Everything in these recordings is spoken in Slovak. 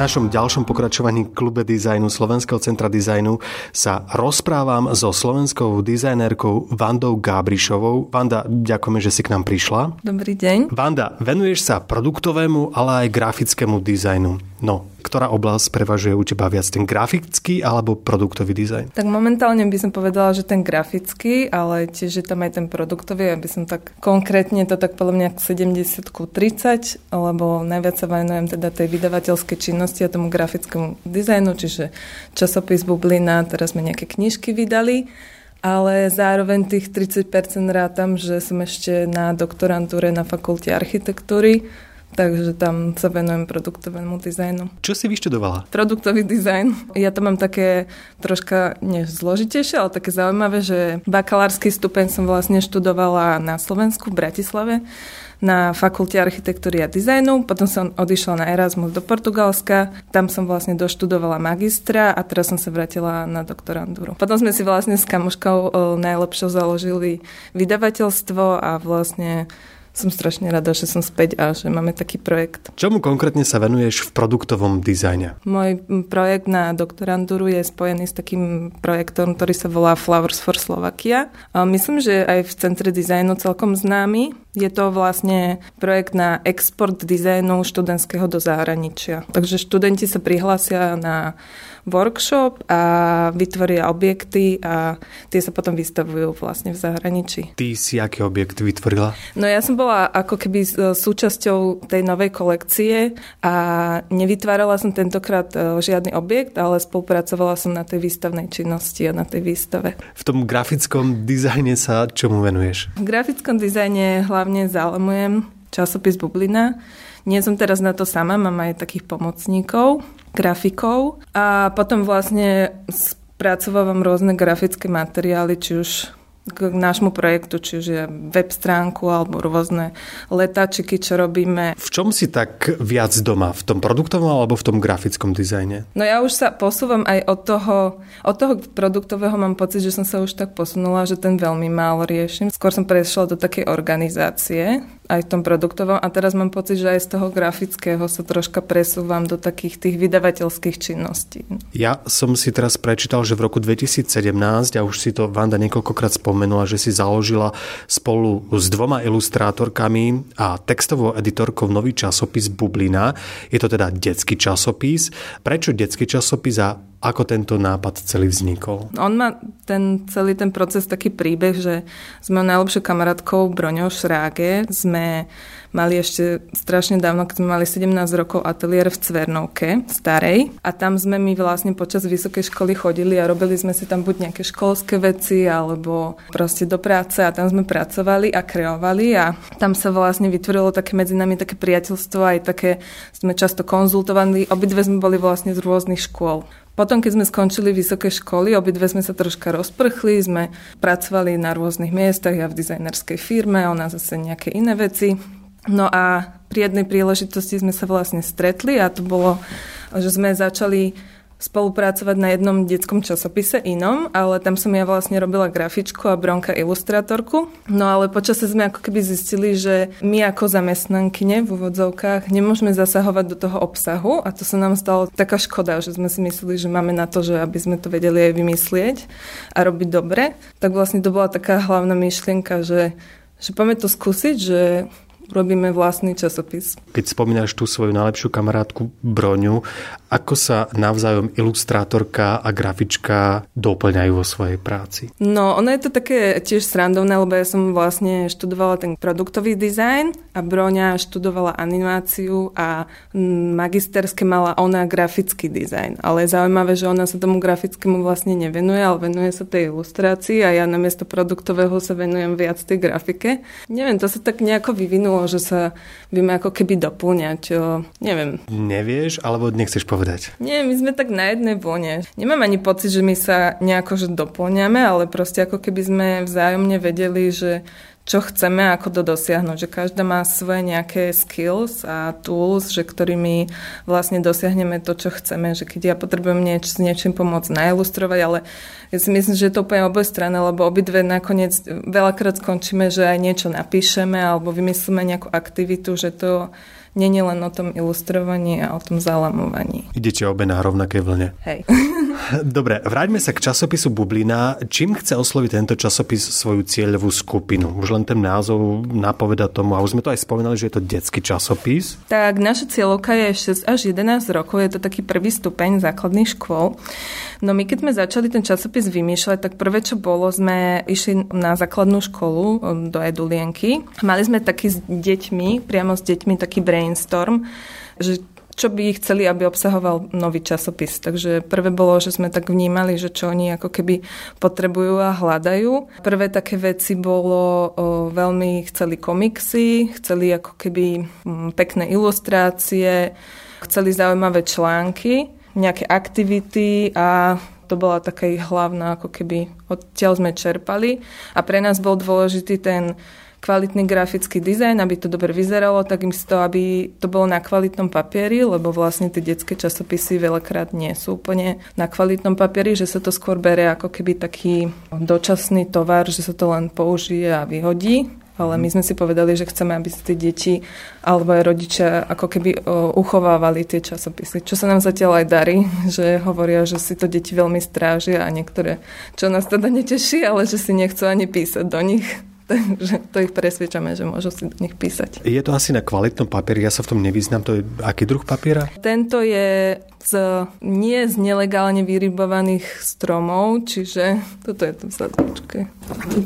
našom ďalšom pokračovaní klube dizajnu Slovenského centra dizajnu sa rozprávam so slovenskou dizajnérkou Vandou Gábrišovou. Vanda, ďakujeme, že si k nám prišla. Dobrý deň. Vanda, venuješ sa produktovému, ale aj grafickému dizajnu. No, ktorá oblasť prevažuje u teba viac, ten grafický alebo produktový dizajn? Tak momentálne by som povedala, že ten grafický, ale tiež je tam aj ten produktový, aby som tak konkrétne to tak podľa mňa 70 30, lebo najviac sa venujem teda tej vydavateľskej činnosti a tomu grafickému dizajnu, čiže časopis Bublina, teraz sme nejaké knižky vydali ale zároveň tých 30% rátam, že som ešte na doktorantúre na fakulte architektúry, takže tam sa venujem produktovému dizajnu. Čo si vyštudovala? Produktový dizajn. Ja to mám také troška nezložitejšie, ale také zaujímavé, že bakalársky stupeň som vlastne študovala na Slovensku v Bratislave na fakulte architektúry a dizajnu, potom som odišla na Erasmus do Portugalska, tam som vlastne doštudovala magistra a teraz som sa vrátila na doktorandúru. Potom sme si vlastne s kamoškou eh, najlepšou založili vydavateľstvo a vlastne som strašne rada, že som späť a že máme taký projekt. Čomu konkrétne sa venuješ v produktovom dizajne? Môj projekt na doktorandúru je spojený s takým projektom, ktorý sa volá Flowers for Slovakia. A myslím, že aj v Centre dizajnu celkom známy. Je to vlastne projekt na export dizajnu študentského do zahraničia. Takže študenti sa prihlásia na workshop a vytvoria objekty a tie sa potom vystavujú vlastne v zahraničí. Ty si aký objekt vytvorila? No ja som bola ako keby súčasťou tej novej kolekcie a nevytvárala som tentokrát e, žiadny objekt, ale spolupracovala som na tej výstavnej činnosti a na tej výstave. V tom grafickom dizajne sa čomu venuješ? V grafickom dizajne hlavne zálemujem časopis Bublina. Nie som teraz na to sama, mám aj takých pomocníkov, grafikov a potom vlastne spracovávam rôzne grafické materiály, či už k nášmu projektu, či už je web stránku alebo rôzne letáčiky, čo robíme. V čom si tak viac doma? V tom produktovom alebo v tom grafickom dizajne? No ja už sa posúvam aj od toho, od toho produktového mám pocit, že som sa už tak posunula, že ten veľmi málo riešim. Skôr som prešla do takej organizácie, aj v tom produktovom a teraz mám pocit, že aj z toho grafického sa troška presúvam do takých tých vydavateľských činností. Ja som si teraz prečítal, že v roku 2017, a už si to Vanda niekoľkokrát spomenula, že si založila spolu s dvoma ilustrátorkami a textovou editorkou nový časopis Bublina. Je to teda detský časopis. Prečo detský časopis a ako tento nápad celý vznikol? On má ten celý ten proces taký príbeh, že sme najlepšou kamarátkou Broňou Šráge. Sme mali ešte strašne dávno, keď sme mali 17 rokov ateliér v Cvernovke, starej. A tam sme my vlastne počas vysokej školy chodili a robili sme si tam buď nejaké školské veci, alebo proste do práce a tam sme pracovali a kreovali a tam sa vlastne vytvorilo také medzi nami také priateľstvo, aj také sme často konzultovali. Obidve sme boli vlastne z rôznych škôl. Potom, keď sme skončili vysoké školy, obidve sme sa troška rozprchli, sme pracovali na rôznych miestach, ja v dizajnerskej firme, ona zase nejaké iné veci. No a pri jednej príležitosti sme sa vlastne stretli a to bolo, že sme začali spolupracovať na jednom detskom časopise inom, ale tam som ja vlastne robila grafičku a Bronka ilustrátorku. No ale počasie sme ako keby zistili, že my ako zamestnankyne v úvodzovkách nemôžeme zasahovať do toho obsahu a to sa nám stalo taká škoda, že sme si mysleli, že máme na to, že aby sme to vedeli aj vymyslieť a robiť dobre. Tak vlastne to bola taká hlavná myšlienka, že že poďme to skúsiť, že robíme vlastný časopis. Keď spomínaš tú svoju najlepšiu kamarátku Broňu, ako sa navzájom ilustrátorka a grafička doplňajú vo svojej práci? No, ono je to také tiež srandovné, lebo ja som vlastne študovala ten produktový dizajn a Broňa študovala animáciu a magisterské mala ona grafický dizajn. Ale je zaujímavé, že ona sa tomu grafickému vlastne nevenuje, ale venuje sa tej ilustrácii a ja namiesto produktového sa venujem viac tej grafike. Neviem, to sa tak nejako vyvinulo že sa vieme ako keby doplňať. O, neviem. Nevieš, alebo nechceš povedať? Nie, my sme tak na jednej vlne. Nemám ani pocit, že my sa nejako že doplňame, ale proste ako keby sme vzájomne vedeli, že čo chceme, ako to dosiahnuť. Že každá má svoje nejaké skills a tools, že ktorými vlastne dosiahneme to, čo chceme. Že keď ja potrebujem nieč, s niečím pomôcť nailustrovať, ale ja si myslím, že je to úplne oboje strany, lebo obidve nakoniec veľakrát skončíme, že aj niečo napíšeme alebo vymyslíme nejakú aktivitu, že to není len o tom ilustrovaní a o tom zalamovaní. Idete obe na rovnaké vlne. Hej. Dobre, vráťme sa k časopisu Bublina. Čím chce osloviť tento časopis svoju cieľovú skupinu? Už len ten názov napoveda tomu, a už sme to aj spomenali, že je to detský časopis. Tak, naša cieľovka je 6 až 11 rokov, je to taký prvý stupeň základných škôl. No my keď sme začali ten časopis vymýšľať, tak prvé, čo bolo, sme išli na základnú školu do Edulienky. Mali sme taký s deťmi, priamo s deťmi taký brainstorm, že čo by chceli, aby obsahoval nový časopis. Takže prvé bolo, že sme tak vnímali, že čo oni ako keby potrebujú a hľadajú. Prvé také veci bolo, o, veľmi chceli komiksy, chceli ako keby m, pekné ilustrácie, chceli zaujímavé články nejaké aktivity a to bola taká ich hlavná, ako keby odtiaľ sme čerpali. A pre nás bol dôležitý ten kvalitný grafický dizajn, aby to dobre vyzeralo, takisto, aby to bolo na kvalitnom papieri, lebo vlastne tie detské časopisy veľakrát nie sú úplne na kvalitnom papieri, že sa to skôr bere ako keby taký dočasný tovar, že sa to len použije a vyhodí ale my sme si povedali, že chceme, aby si tie deti alebo aj rodičia ako keby uchovávali tie časopisy. Čo sa nám zatiaľ aj darí, že hovoria, že si to deti veľmi strážia a niektoré, čo nás teda neteší, ale že si nechcú ani písať do nich takže to ich presvedčame, že môžu si do nich písať. Je to asi na kvalitnom papieri, ja sa v tom nevyznám, to je aký druh papiera? Tento je z nie z nelegálne vyrybovaných stromov, čiže toto je to vzadu,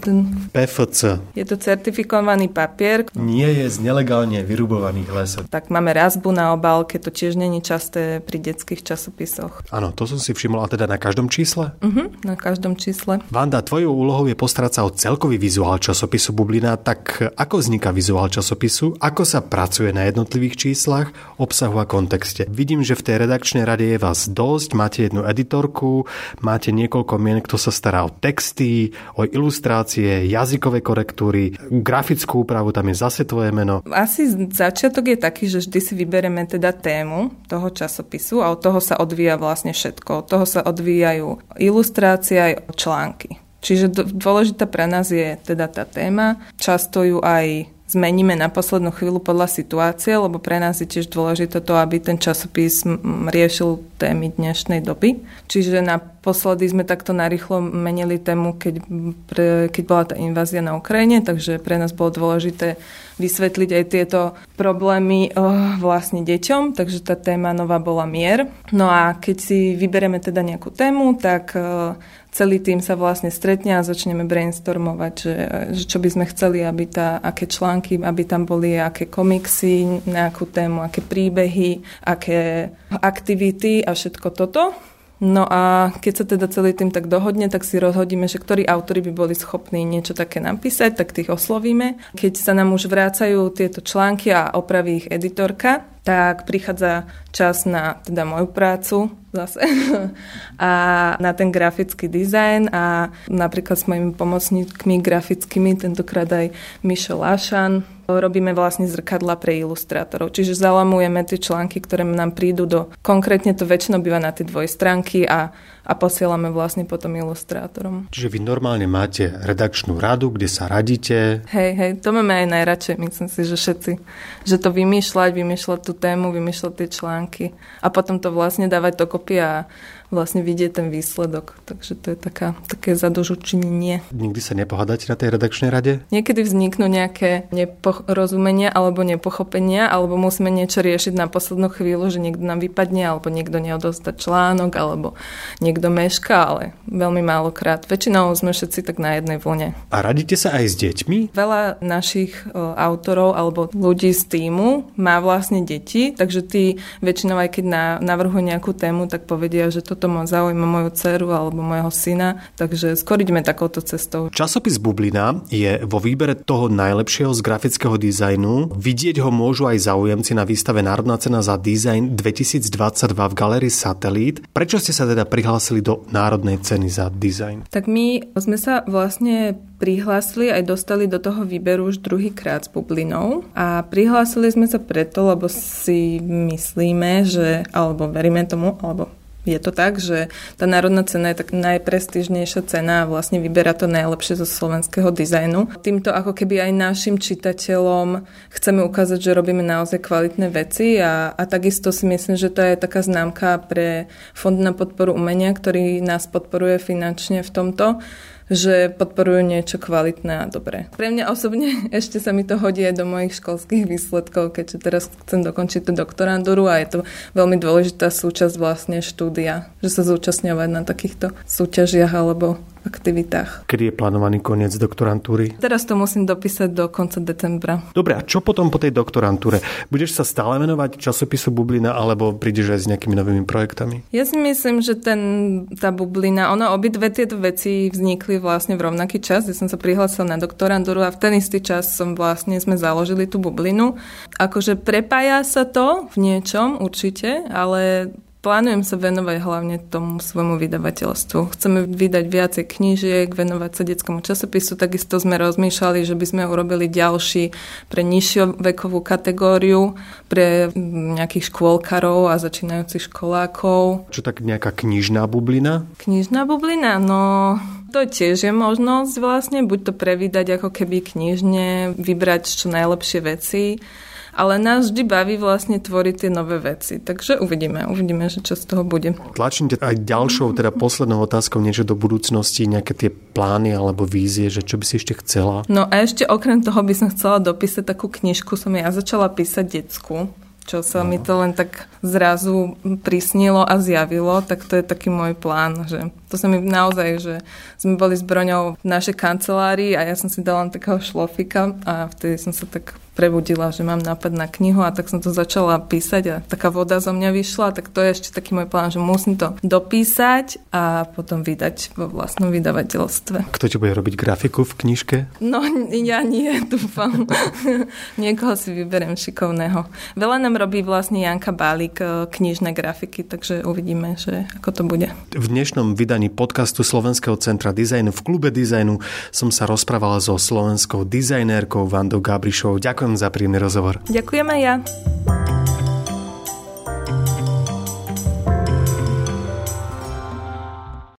ten... PFC. Je to certifikovaný papier. Nie je z nelegálne vyrubovaných lesov. Tak máme razbu na obálke, to tiež není časté pri detských časopisoch. Áno, to som si všimol, a teda na každom čísle? Uh-huh, na každom čísle. Vanda, tvojou úlohou je postarať sa o celkový vizuál časopisu Bublina, tak ako vzniká vizuál časopisu, ako sa pracuje na jednotlivých číslach, obsahu a kontexte. Vidím, že v tej redakčnej rade je vás dosť, máte jednu editorku, máte niekoľko mien, kto sa stará o texty, o ilustrácie, jazykové korektúry, grafickú úpravu, tam je zase tvoje meno. Asi začiatok je taký, že vždy si vybereme teda tému toho časopisu a od toho sa odvíja vlastne všetko. Od toho sa odvíjajú ilustrácie aj články. Čiže dôležitá pre nás je teda tá téma. Často ju aj zmeníme na poslednú chvíľu podľa situácie, lebo pre nás je tiež dôležité to, aby ten časopis riešil témy dnešnej doby. Čiže naposledy sme takto narýchlo menili tému, keď, pre, keď bola tá invázia na Ukrajine, takže pre nás bolo dôležité vysvetliť aj tieto problémy oh, vlastne deťom, takže tá téma nová bola mier. No a keď si vybereme teda nejakú tému, tak oh, celý tým sa vlastne stretne a začneme brainstormovať, že, že čo by sme chceli, aby tá, aké články, aby tam boli, aké komiksy, nejakú tému, aké príbehy, aké aktivity a všetko toto. No a keď sa teda celý tým tak dohodne, tak si rozhodíme, že ktorí autory by boli schopní niečo také napísať, tak tých oslovíme. Keď sa nám už vrácajú tieto články a opraví ich editorka, tak prichádza čas na teda moju prácu zase a na ten grafický dizajn a napríklad s mojimi pomocníkmi grafickými, tentokrát aj Michel Lašan, robíme vlastne zrkadla pre ilustrátorov. Čiže zalamujeme tie články, ktoré nám prídu do, konkrétne to väčšinou býva na tie dvojstránky a a posielame vlastne potom ilustrátorom. Čiže vy normálne máte redakčnú radu, kde sa radíte. Hej, hej, to máme aj najradšej, myslím si, že všetci. Že to vymýšľať, vymýšľať tú tému, vymýšľať tie články a potom to vlastne dávať dokopy a vlastne vidieť ten výsledok. Takže to je taká, také zadožučinenie. Nikdy sa nepohádate na tej redakčnej rade? Niekedy vzniknú nejaké neporozumenia alebo nepochopenia, alebo musíme niečo riešiť na poslednú chvíľu, že niekto nám vypadne, alebo niekto neodostať článok, alebo niekto meška, ale veľmi málokrát. Väčšinou sme všetci tak na jednej vlne. A radíte sa aj s deťmi? Veľa našich autorov alebo ľudí z týmu má vlastne deti, takže tí väčšinou aj keď navrhujú nejakú tému, tak povedia, že toto potom zaujíma moju dceru alebo môjho syna, takže skôr ideme takouto cestou. Časopis Bublina je vo výbere toho najlepšieho z grafického dizajnu. Vidieť ho môžu aj zaujemci na výstave Národná cena za dizajn 2022 v galerii Satelit. Prečo ste sa teda prihlásili do Národnej ceny za dizajn? Tak my sme sa vlastne prihlásili aj dostali do toho výberu už druhýkrát s bublinou a prihlásili sme sa preto, lebo si myslíme, že, alebo veríme tomu, alebo je to tak, že tá národná cena je tak najprestížnejšia cena a vlastne vyberá to najlepšie zo slovenského dizajnu. Týmto ako keby aj našim čitateľom chceme ukázať, že robíme naozaj kvalitné veci a, a takisto si myslím, že to je taká známka pre Fond na podporu umenia, ktorý nás podporuje finančne v tomto že podporujú niečo kvalitné a dobré. Pre mňa osobne ešte sa mi to hodí aj do mojich školských výsledkov, keďže teraz chcem dokončiť tú doktorandúru a je to veľmi dôležitá súčasť vlastne štúdia, že sa zúčastňovať na takýchto súťažiach alebo aktivitách. Kedy je plánovaný koniec doktorantúry? Teraz to musím dopísať do konca decembra. Dobre, a čo potom po tej doktorantúre? Budeš sa stále venovať časopisu Bublina alebo prídeš aj s nejakými novými projektami? Ja si myslím, že ten, tá Bublina, ono obidve tieto veci vznikli vlastne v rovnaký čas. Ja som sa prihlásila na doktorantúru a v ten istý čas som vlastne sme založili tú bublinu. Akože prepája sa to v niečom určite, ale Plánujem sa venovať hlavne tomu svojmu vydavateľstvu. Chceme vydať viacej knížiek, venovať sa detskému časopisu. Takisto sme rozmýšľali, že by sme urobili ďalší pre nižšiu vekovú kategóriu, pre nejakých škôlkarov a začínajúcich školákov. Čo tak nejaká knižná bublina? Knižná bublina? No, to tiež je možnosť vlastne, buď to prevídať ako keby knižne, vybrať čo najlepšie veci ale nás vždy baví vlastne tvoriť tie nové veci. Takže uvidíme, uvidíme, že čo z toho bude. Tlačíte aj ďalšou, teda poslednou otázkou niečo do budúcnosti, nejaké tie plány alebo vízie, že čo by si ešte chcela? No a ešte okrem toho by som chcela dopísať takú knižku, som ja začala písať decku čo sa no. mi to len tak zrazu prisnilo a zjavilo, tak to je taký môj plán, že to sa mi naozaj, že sme boli s Broňou v našej kancelárii a ja som si dala takého šlofika a vtedy som sa tak prebudila, že mám nápad na knihu a tak som to začala písať a taká voda zo mňa vyšla, tak to je ešte taký môj plán, že musím to dopísať a potom vydať vo vlastnom vydavateľstve. Kto ti bude robiť grafiku v knižke? No ja nie, dúfam. Niekoho si vyberiem šikovného. Veľa nám robí vlastne Janka Bálik e, knižné grafiky, takže uvidíme, že ako to bude. V dnešnom vydaní podcastu Slovenského centra dizajnu v klube dizajnu som sa rozprávala so slovenskou dizajnérkou Vandou Gabrišovou. Ďakujem ďakujem za príjemný rozhovor. Ďakujeme ja.